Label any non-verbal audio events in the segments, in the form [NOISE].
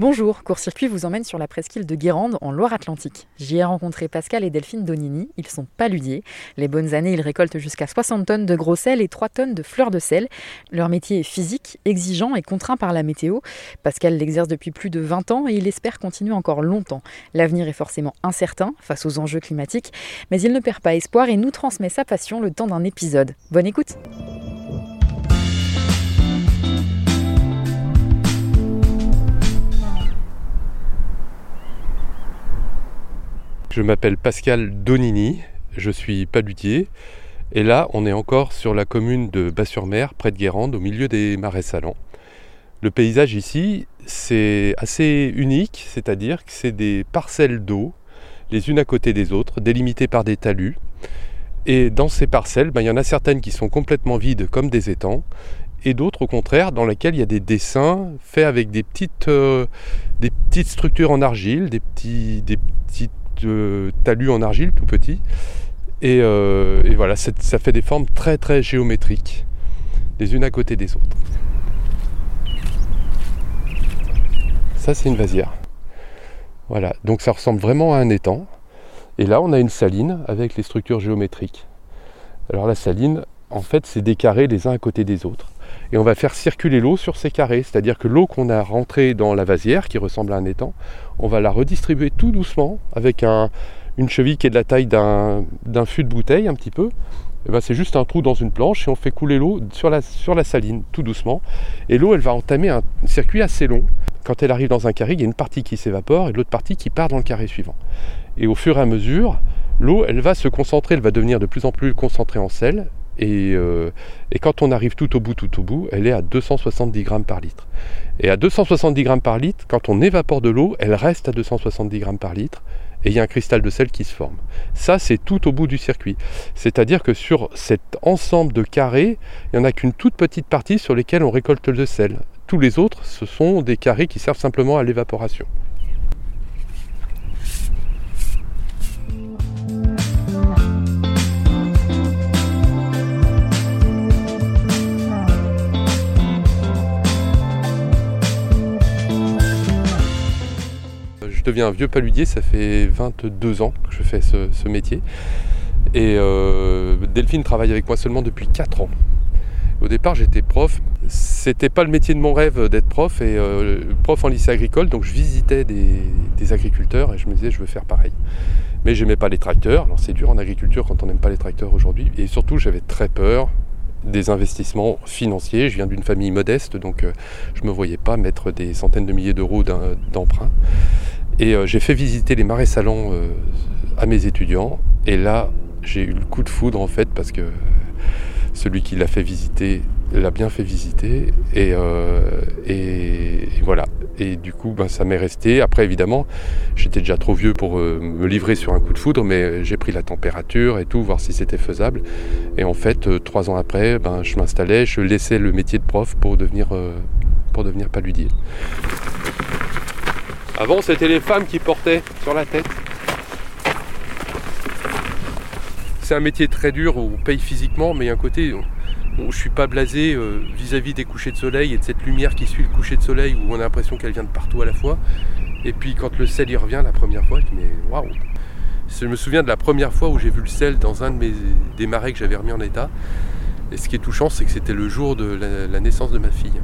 Bonjour, Court-Circuit vous emmène sur la presqu'île de Guérande en Loire-Atlantique. J'y ai rencontré Pascal et Delphine Donini, ils sont paludiers. Les bonnes années, ils récoltent jusqu'à 60 tonnes de gros sel et 3 tonnes de fleurs de sel. Leur métier est physique, exigeant et contraint par la météo. Pascal l'exerce depuis plus de 20 ans et il espère continuer encore longtemps. L'avenir est forcément incertain face aux enjeux climatiques, mais il ne perd pas espoir et nous transmet sa passion le temps d'un épisode. Bonne écoute! Je m'appelle Pascal Donini, je suis palutier. Et là, on est encore sur la commune de Bas-sur-Mer, près de Guérande, au milieu des marais salants. Le paysage ici, c'est assez unique, c'est-à-dire que c'est des parcelles d'eau, les unes à côté des autres, délimitées par des talus. Et dans ces parcelles, ben, il y en a certaines qui sont complètement vides, comme des étangs, et d'autres au contraire dans lesquelles il y a des dessins faits avec des petites, euh, des petites structures en argile, des petits, des petites de talus en argile tout petit. Et, euh, voilà, ça fait des formes très très géométriques, les unes à côté des autres. Ça c'est une vasière. Voilà, donc ça ressemble vraiment à un étang. Et là on a une saline avec les structures géométriques. Alors la saline, en fait, c'est des carrés les uns à côté des autres. Et on va faire circuler l'eau sur ces carrés, c'est-à-dire que l'eau qu'on a rentrée dans la vasière, qui ressemble à un étang, on va la redistribuer tout doucement avec une cheville qui est de la taille d'un fût de bouteille un petit peu. Eh ben, c'est juste un trou dans une planche et on fait couler l'eau sur la, sur la saline tout doucement. Et l'eau, elle va entamer un circuit assez long. Quand elle arrive dans un carré, il y a une partie qui s'évapore et l'autre partie qui part dans le carré suivant. Et au fur et à mesure, l'eau, elle va se concentrer, elle va devenir de plus en plus concentrée en sel euh, et, quand on arrive tout au bout, tout au bout, elle est à 270 grammes par litre. Et à 270 grammes par litre, quand on évapore de l'eau, elle reste à 270 grammes par litre. Et il y a un cristal de sel qui se forme. Ça, c'est tout au bout du circuit. C'est-à-dire que sur cet ensemble de carrés, il n'y en a qu'une toute petite partie sur lesquelles on récolte le sel. Tous les autres, ce sont des carrés qui servent simplement à l'évaporation. Deviens un vieux paludier, ça fait 22 ans que je fais ce, métier. Et euh, Delphine travaille avec moi seulement depuis 4 ans. Au départ, j'étais prof. C'était pas le métier de mon rêve d'être prof et euh, prof en lycée agricole, donc je visitais des, agriculteurs et je me disais je veux faire pareil. Mais j'aimais pas les tracteurs. Alors c'est dur en agriculture quand on n'aime pas les tracteurs aujourd'hui. Et surtout, j'avais très peur des investissements financiers. Je viens d'une famille modeste, donc euh, je ne me voyais pas mettre des centaines de milliers d'euros d'emprunt. Et euh, j'ai fait visiter les marais salants euh, à mes étudiants. Et là, j'ai eu le coup de foudre en fait parce que celui qui l'a fait visiter l'a bien fait visiter. Et, euh, voilà. Et du coup, ben, ça m'est resté. Après, évidemment, j'étais déjà trop vieux pour me livrer sur un coup de foudre, mais j'ai pris la température et tout, voir si c'était faisable. Et en fait, trois ans après, ben, je m'installais, je laissais le métier de prof pour devenir, pour devenir paludier. Avant, c'était les femmes qui portaient sur la tête. C'est un métier très dur où on paye physiquement, mais il y a un côté où je ne suis pas blasé euh, vis-à-vis des couchers de soleil et de cette lumière qui suit le coucher de soleil où on a l'impression qu'elle vient de partout à la fois. Et puis quand le sel y revient la première fois, je dis waouh Je me souviens de la première fois où j'ai vu le sel dans un de mes des marais que j'avais remis en état. Et ce qui est touchant, c'est que c'était le jour de la naissance de ma fille.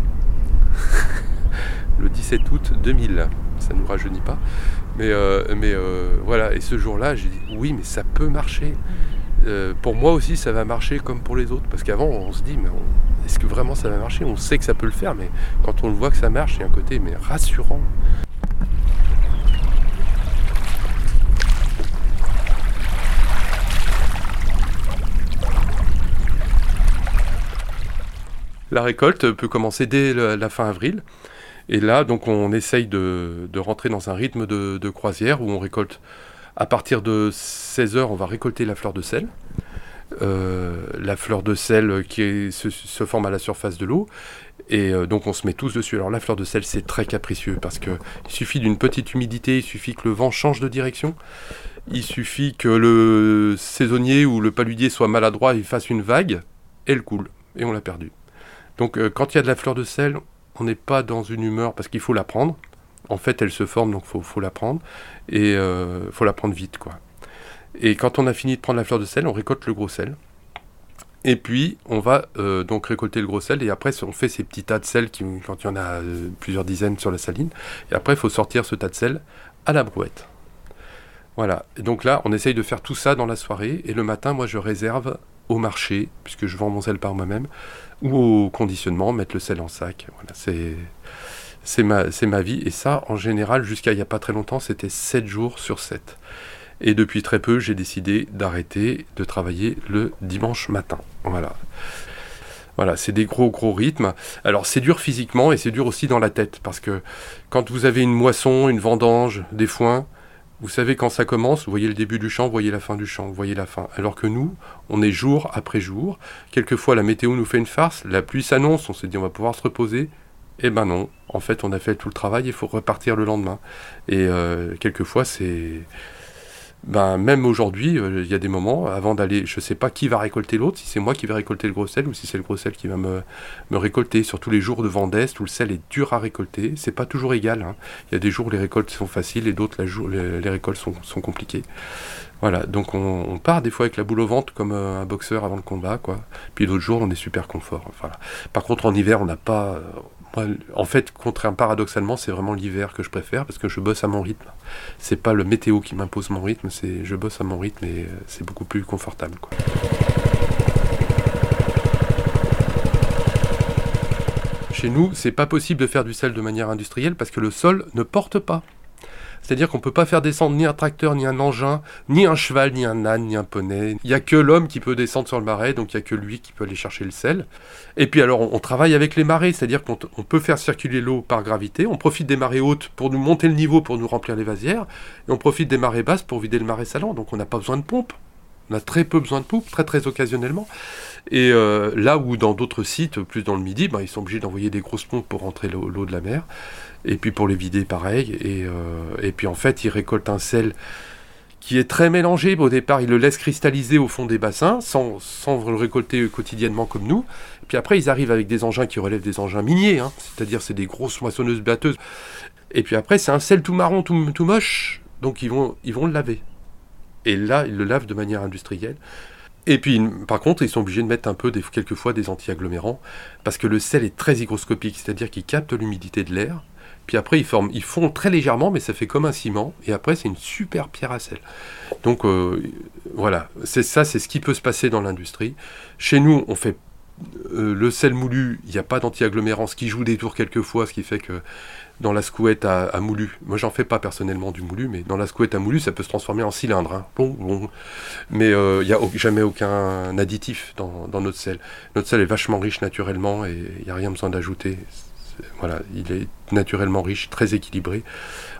[LAUGHS] le 17 août 2000 ça ne nous rajeunit pas. Mais, euh, mais euh, voilà, et ce jour-là, j'ai dit oui, mais ça peut marcher. Euh, pour moi aussi, ça va marcher comme pour les autres. Parce qu'avant, on se dit, mais est-ce que vraiment ça va marcher? On sait que ça peut le faire, mais quand on le voit que ça marche, il y a un côté mais rassurant. La récolte peut commencer dès la fin avril. Et là, donc, on essaye de, rentrer dans un rythme de, croisière où on récolte à partir de 16 heures, on va récolter la fleur de sel. Euh, la fleur de sel qui se, forme à la surface de l'eau. Et euh, donc on se met tous dessus. Alors la fleur de sel c'est très capricieux parce qu'il suffit d'une petite humidité, il suffit que le vent change de direction, il suffit que le saisonnier ou le paludier soit maladroit, il fasse une vague, et elle coule, et on l'a perdu. Donc euh, quand il y a de la fleur de sel, on n'est pas dans une humeur parce qu'il faut la prendre. En fait, elle se forme, donc faut, la prendre. Et euh, faut la prendre vite, quoi. Et quand on a fini de prendre la fleur de sel, on récolte le gros sel. Et puis, on va euh, donc récolter le gros sel. Et après, on fait ces petits tas de sel qui, quand il y en a euh, plusieurs dizaines sur la saline. Et après, il faut sortir ce tas de sel à la brouette. Voilà. Et donc là, on essaye de faire tout ça dans la soirée. Et le matin, moi, je réserve au marché, puisque je vends mon sel par moi-même, ou au conditionnement, mettre le sel en sac. Voilà, c'est c'est ma, ma vie. Et ça, en général, jusqu'à il n'y a pas très longtemps, c'était 7 jours sur 7. Et depuis très peu, j'ai décidé d'arrêter de travailler le dimanche matin. Voilà. Voilà, c'est des gros gros rythmes. Alors c'est dur physiquement et c'est dur aussi dans la tête parce que quand vous avez une moisson, une vendange, des foins, vous savez quand ça commence, vous voyez le début du champ, vous voyez la fin du champ, vous voyez la fin. Alors que nous, on est jour après jour. Quelquefois la météo nous fait une farce, la pluie s'annonce, on s'est dit on va pouvoir se reposer. Eh ben non, en fait on a fait tout le travail, il faut repartir le lendemain. Et euh, quelquefois c'est ben, même aujourd'hui, euh, il y a des moments, avant d'aller, je ne sais pas qui va récolter l'autre, si c'est moi qui vais récolter le gros sel ou si c'est le gros sel qui va me, me récolter. Sur les jours de vent d'Est où le sel est dur à récolter, c'est pas toujours égal. Hein. Il y a des jours où les récoltes sont faciles et d'autres les, les, récoltes sont, sont, compliquées. Voilà, donc on, part des fois avec la boule au ventre comme euh, un boxeur avant le combat, quoi. Puis d'autres jours, on est super confort. Voilà. Par contre, en hiver, on n'a pas, en fait, contrairement paradoxalement, c'est vraiment l'hiver que je préfère parce que je bosse à mon rythme. C'est pas le météo qui m'impose mon rythme, c'est je bosse à mon rythme et euh, c'est beaucoup plus confortable. Chez nous, c'est pas possible de faire du sel de manière industrielle parce que le sol ne porte pas. C'est-à-dire qu'on ne peut pas faire descendre ni un tracteur, ni un engin, ni un cheval, ni un âne, ni un poney. Il n'y a que l'homme qui peut descendre sur le marais, donc il n'y a que lui qui peut aller chercher le sel. Et puis alors, on, travaille avec les marées, c'est-à-dire qu'on peut faire circuler l'eau par gravité. On profite des marées hautes pour nous monter le niveau, pour nous remplir les vasières. Et on profite des marées basses pour vider le marais salant. Donc on n'a pas besoin de pompe. On a très peu besoin de pompe, très très occasionnellement. Et euh, là où dans d'autres sites, plus dans le midi, ben, ils sont obligés d'envoyer des grosses pompes pour rentrer l'eau de la mer. Et puis pour les vider, pareil. Et, euh, et puis en fait, ils récoltent un sel qui est très mélangé. Au départ, ils le laissent cristalliser au fond des bassins, sans, sans le récolter quotidiennement comme nous. Puis après, ils arrivent avec des engins qui relèvent des engins miniers, hein. c'est-à-dire c'est des grosses moissonneuses batteuses. Et puis après, c'est un sel tout marron, tout, tout, moche, donc ils vont, ils vont le laver. Et là, ils le lavent de manière industrielle. Et puis, par contre, ils sont obligés de mettre un peu, des, quelquefois, des anti-agglomérants, parce que le sel est très hygroscopique, c'est-à-dire qu'il capte l'humidité de l'air, puis après, ils, forment, ils font très légèrement, mais ça fait comme un ciment. Et après, c'est une super pierre à sel. Donc euh, voilà, c'est ça, c'est ce qui peut se passer dans l'industrie. Chez nous, on fait euh, le sel moulu, il n'y a pas d'anti-agglomérant, ce qui joue des tours quelquefois, ce qui fait que dans la scouette à, moulu, moi j'en fais pas personnellement du moulu, mais dans la scouette à moulu, ça peut se transformer en cylindre. Hein. Bon, bon. Mais euh, il n'y a jamais aucun additif dans, dans, notre sel. Notre sel est vachement riche naturellement et il n'y a rien besoin d'ajouter voilà, il est naturellement riche, très équilibré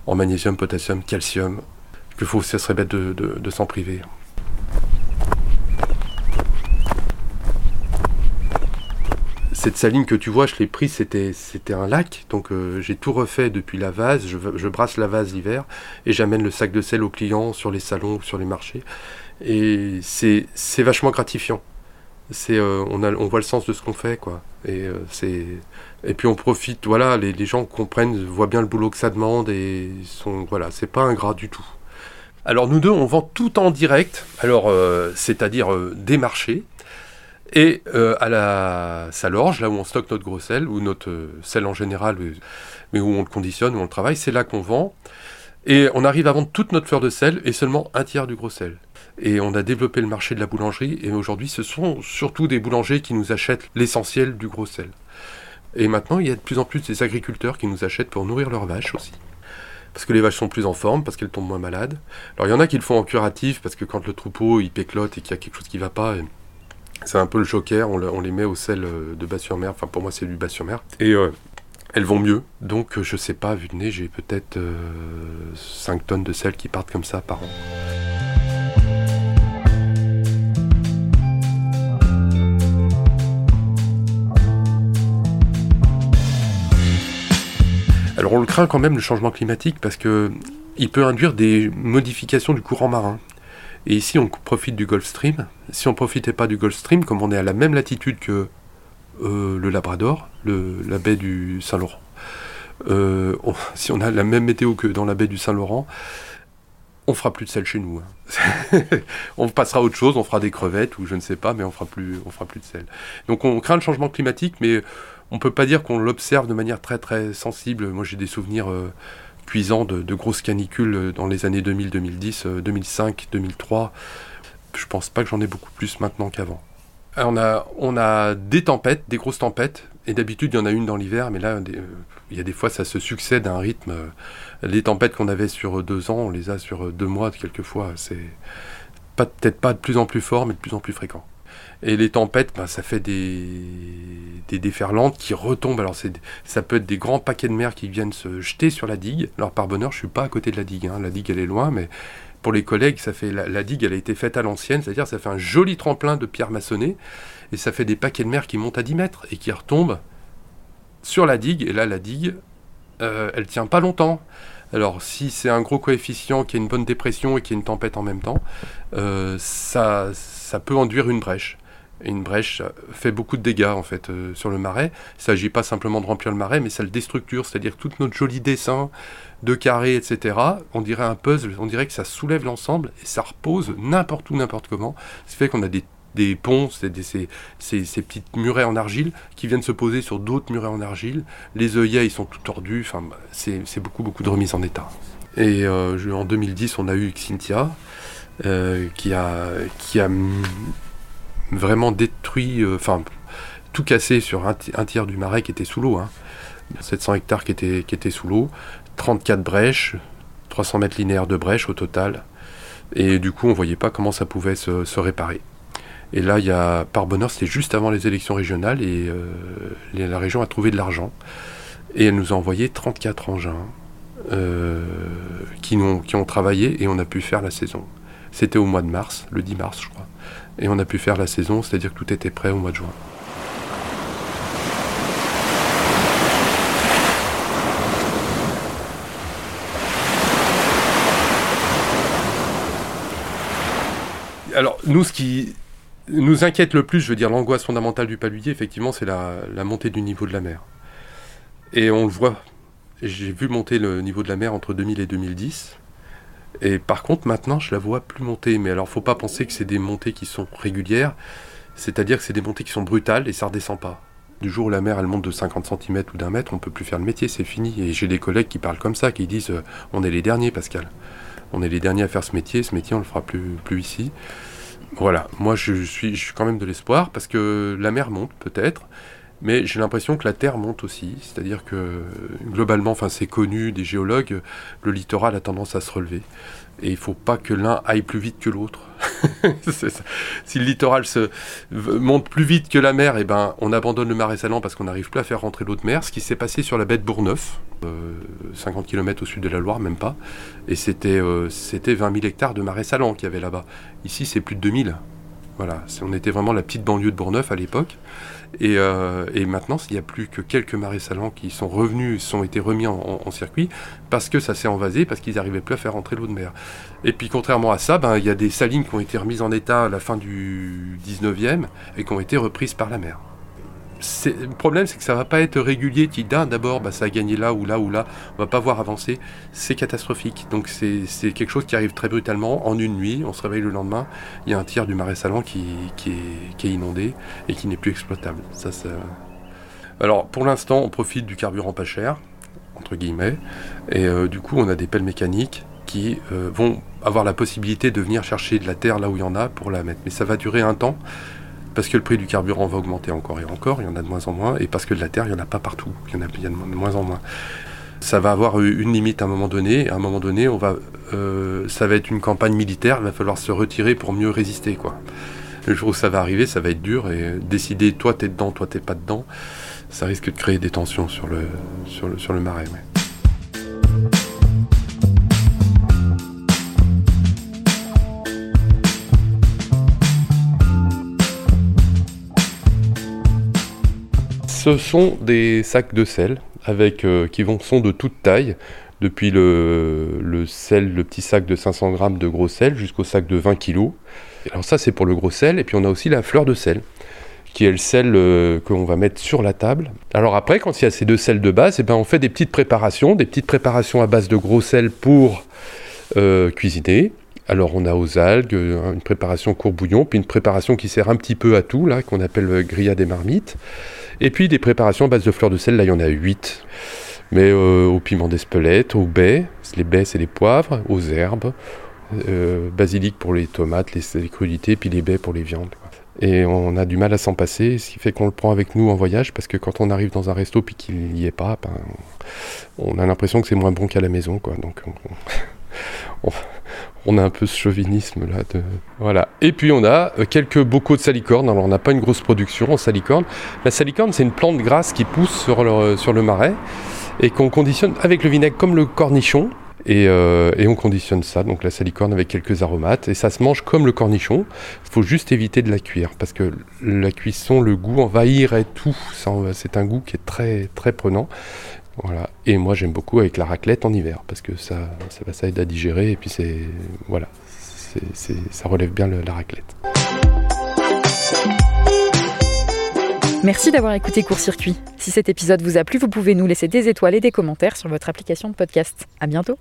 en magnésium, potassium, calcium, que faut, ça serait bête de, s'en priver. Cette saline que tu vois, je l'ai prise, c'était, c'était un lac, donc euh, j'ai tout refait depuis la vase, je, brasse la vase l'hiver et j'amène le sac de sel aux clients sur les salons ou sur les marchés. Et c'est, c'est vachement gratifiant. C'est, euh, on, a, on voit le sens de ce qu'on fait, quoi. Et euh, c'est et puis on profite, voilà, les, les, gens comprennent, voient bien le boulot que ça demande et sont, voilà, c'est pas ingrat du tout. Alors nous deux, on vend tout en direct, alors c'est-à-dire des marchés et euh, à la salorge, là où on stocke notre gros sel ou notre sel en général, mais où on le conditionne, où on le travaille, c'est là qu'on vend. Et on arrive à vendre toute notre fleur de sel et seulement un tiers du gros sel. Et on a développé le marché de la boulangerie et aujourd'hui ce sont surtout des boulangers qui nous achètent l'essentiel du gros sel. Et maintenant, il y a de plus en plus des agriculteurs qui nous achètent pour nourrir leurs vaches aussi. Parce que les vaches sont plus en forme, parce qu'elles tombent moins malades. Alors il y en a qui le font en curatif, parce que quand le troupeau il péclote et qu'il y a quelque chose qui va pas, c'est un peu le joker, on, les met au sel euh, de bas-sur-mer. Enfin, pour moi, c'est du bas-sur-mer. Et euh, elles vont mieux. Donc, je sais pas, vu de nez, j'ai peut-être 5 euh, tonnes de sel qui partent comme ça par an. Alors on le craint quand même le changement climatique parce que il peut induire des modifications du courant marin. Et ici on profite du Gulf Stream. Si on ne profitait pas du Gulf Stream, comme on est à la même latitude que euh, le Labrador, la baie du Saint-Laurent, euh, si on a la même météo que dans la baie du Saint-Laurent, on fera plus de sel chez nous. Hein. [LAUGHS] on passera à autre chose, on fera des crevettes ou je ne sais pas, mais on fera plus, on fera plus de sel. Donc on craint le changement climatique, mais on peut pas dire qu'on l'observe de manière très très sensible. Moi j'ai des souvenirs euh, cuisants de, de, grosses canicules dans les années 2000, 2010, 2005, 2003. Je pense pas que j'en ai beaucoup plus maintenant qu'avant. On a, on a des tempêtes, des grosses tempêtes, et d'habitude il y en a une dans l'hiver, mais là euh, il y a des fois ça se succède à un rythme. Euh, les tempêtes qu'on avait sur deux ans, on les a sur deux mois quelquefois. C'est peut-être pas de plus en plus fort, mais de plus en plus fréquent. Et les tempêtes, ben, ça fait des, des déferlantes qui retombent. Alors ça peut être des grands paquets de mer qui viennent se jeter sur la digue. Alors par bonheur, je suis pas à côté de la digue. Hein. La digue, elle est loin, mais pour les collègues, ça fait la, digue, elle a été faite à l'ancienne, c'est-à-dire ça fait un joli tremplin de pierres maçonnées, et ça fait des paquets de mer qui montent à 10 mètres et qui retombent sur la digue. Et là, la digue, euh, elle tient pas longtemps. Alors, si c'est un gros coefficient qui a une bonne dépression et qui a une tempête en même temps, euh, ça, ça peut enduire une brèche. Une brèche fait beaucoup de dégâts en fait euh, sur le marais. Il ne s'agit pas simplement de remplir le marais, mais ça le déstructure, c'est-à-dire tout notre joli dessin de carrés, etc. On dirait un puzzle, on dirait que ça soulève l'ensemble et ça repose n'importe où, n'importe comment. Ce fait qu'on a des, des ponts, c'est ces, ces, ces, petites murets en argile qui viennent se poser sur d'autres murets en argile. Les œillets, ils sont tout tordus. Enfin, c'est beaucoup, beaucoup de remise en état. Et euh, en 2010, on a eu Xynthia, euh, qui, a, qui a vraiment détruit, euh, enfin, tout cassé sur un, tiers du marais qui était sous l'eau. 700 hein. hectares qui étaient, qui étaient sous l'eau, 34 brèches, 300 mètres linéaires de brèches au total. Et du coup, on ne voyait pas comment ça pouvait se, réparer. Et là, il y a, par bonheur, c'était juste avant les élections régionales et euh, la région a trouvé de l'argent. Et elle nous a envoyé 34 engins euh, qui, ont, qui ont travaillé et on a pu faire la saison. C'était au mois de mars, le 10 mars, je crois. Et on a pu faire la saison, c'est-à-dire que tout était prêt au mois de juin. Alors, nous, ce qui nous inquiète le plus, je veux dire, l'angoisse fondamentale du paludier, effectivement, c'est la, la, montée du niveau de la mer. Et on le voit. J'ai vu monter le niveau de la mer entre 2000 et 2010. Et par contre, maintenant, je la vois plus monter. Mais alors, faut pas penser que c'est des montées qui sont régulières. C'est-à-dire que c'est des montées qui sont brutales et ça redescend pas. Du jour où la mer elle monte de 50 cm ou d'un mètre, on peut plus faire le métier, c'est fini. Et j'ai des collègues qui parlent comme ça, qui disent euh, on est les derniers, Pascal. On est les derniers à faire ce métier. Ce métier, on le fera plus, plus ici. Voilà. Moi, je suis, je suis quand même de l'espoir parce que la mer monte peut-être. Mais j'ai l'impression que la Terre monte aussi, c'est-à-dire que globalement, enfin c'est connu des géologues, le littoral a tendance à se relever. Et il ne faut pas que l'un aille plus vite que l'autre. [LAUGHS] si le littoral se monte plus vite que la mer, eh ben, on abandonne le marais salant parce qu'on n'arrive plus à faire rentrer l'eau de mer. Ce qui s'est passé sur la baie de Bourgneuf, 50 euh, km au sud de la Loire, même pas. Et c'était euh, 20 000 hectares de marais salant qu'il y avait là-bas. Ici, c'est plus de 2000. Voilà, on était vraiment la petite banlieue de Bourgneuf à l'époque. Euh, et, maintenant, il n'y a plus que quelques marais salants qui sont revenus, sont été remis en, circuit parce que ça s'est envasé, parce qu'ils n'arrivaient plus à faire entrer l'eau de mer. Et puis, contrairement à ça, ben, il y a des salines qui ont été remises en état à la fin du 19e et qui ont été reprises par la mer le problème, c'est que ça va pas être régulier. Tu d'abord, bah, ça a gagné là ou là ou là, on va pas voir avancer. C'est catastrophique. Donc c'est quelque chose qui arrive très brutalement en une nuit. On se réveille le lendemain, il y a un tiers du marais salant qui, est, inondé et qui n'est plus exploitable. Ça, Alors pour l'instant, on profite du carburant pas cher, entre guillemets, et euh, du coup, on a des pelles mécaniques qui euh, vont avoir la possibilité de venir chercher de la terre là où il y en a pour la mettre. Mais ça va durer un temps parce que le prix du carburant va augmenter encore et encore, il y en a de moins en moins, et parce que de la terre, il n'y en a pas partout, il y en a, de moins en moins. Ça va avoir une limite à un moment donné, à un moment donné, on va, euh, ça va être une campagne militaire, il va falloir se retirer pour mieux résister. Quoi. Le jour où ça va arriver, ça va être dur, et décider toi t'es dedans, toi t'es pas dedans, ça risque de créer des tensions sur le, sur le, sur le marais. Ce sont des sacs de sel euh, qui vont, sont de toute taille, depuis le, petit sac de 500 grammes de gros sel jusqu'au sac de 20 kg. Alors ça c'est pour le gros sel, et puis on a aussi la fleur de sel, qui est le sel euh, qu'on va mettre sur la table. Alors après, quand il y a ces deux sels de base, eh ben, on fait des petites préparations, des petites préparations à base de gros sel pour euh, cuisiner. Alors on a aux algues, euh, une préparation court bouillon, puis une préparation qui sert un petit peu à tout, là, qu'on appelle grillade des marmites. Et puis des préparations à base de fleurs de sel, là il y en a 8. Mais au piment d'Espelette, aux baies, les baies c'est les poivres, aux herbes, basilic pour les tomates, les, crudités, puis les baies pour les viandes. Et on a du mal à s'en passer, ce qui fait qu'on le prend avec nous en voyage, parce que quand on arrive dans un resto puis qu'il n'y est pas, ben, on a l'impression que c'est moins bon qu'à la maison. Quoi. Donc on, [LAUGHS] a un peu ce chauvinisme là. De... Voilà. Et puis on a euh, quelques bocaux de salicorne. Alors on n'a pas une grosse production en salicorne. La salicorne, c'est une plante grasse qui pousse sur le, sur le marais et qu'on conditionne avec le vinaigre comme le cornichon. Euh, et, on conditionne ça, donc la salicorne avec quelques aromates. Et ça se mange comme le cornichon. Il faut juste éviter de la cuire parce que la cuisson, le goût envahirait tout. C'est un goût qui est très, très prenant. Voilà. Et moi j'aime beaucoup avec la raclette en hiver parce que ça, ça, aide à digérer et puis c'est voilà, ça relève bien la raclette. Merci d'avoir écouté Court Circuit. Si cet épisode vous a plu, vous pouvez nous laisser des étoiles et des commentaires sur votre application de podcast. À bientôt.